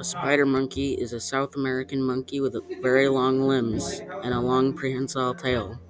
A spider monkey is a South American monkey with very long limbs and a long prehensile tail.